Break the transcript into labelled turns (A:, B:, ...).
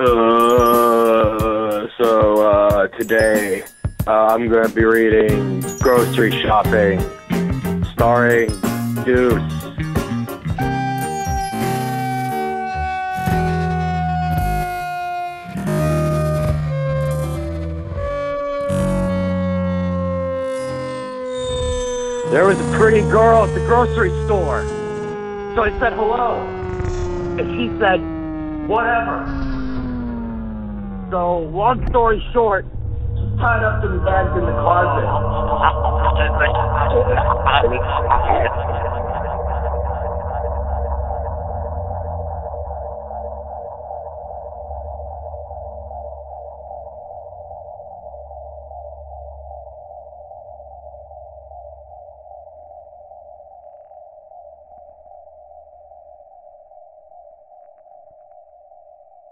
A: Uh, so uh, today uh, I'm going to be reading Grocery Shopping, starring Deuce. There was a pretty girl at the grocery store. So I said hello. And she said, whatever. So, long story short, she's tied up some bags in the closet.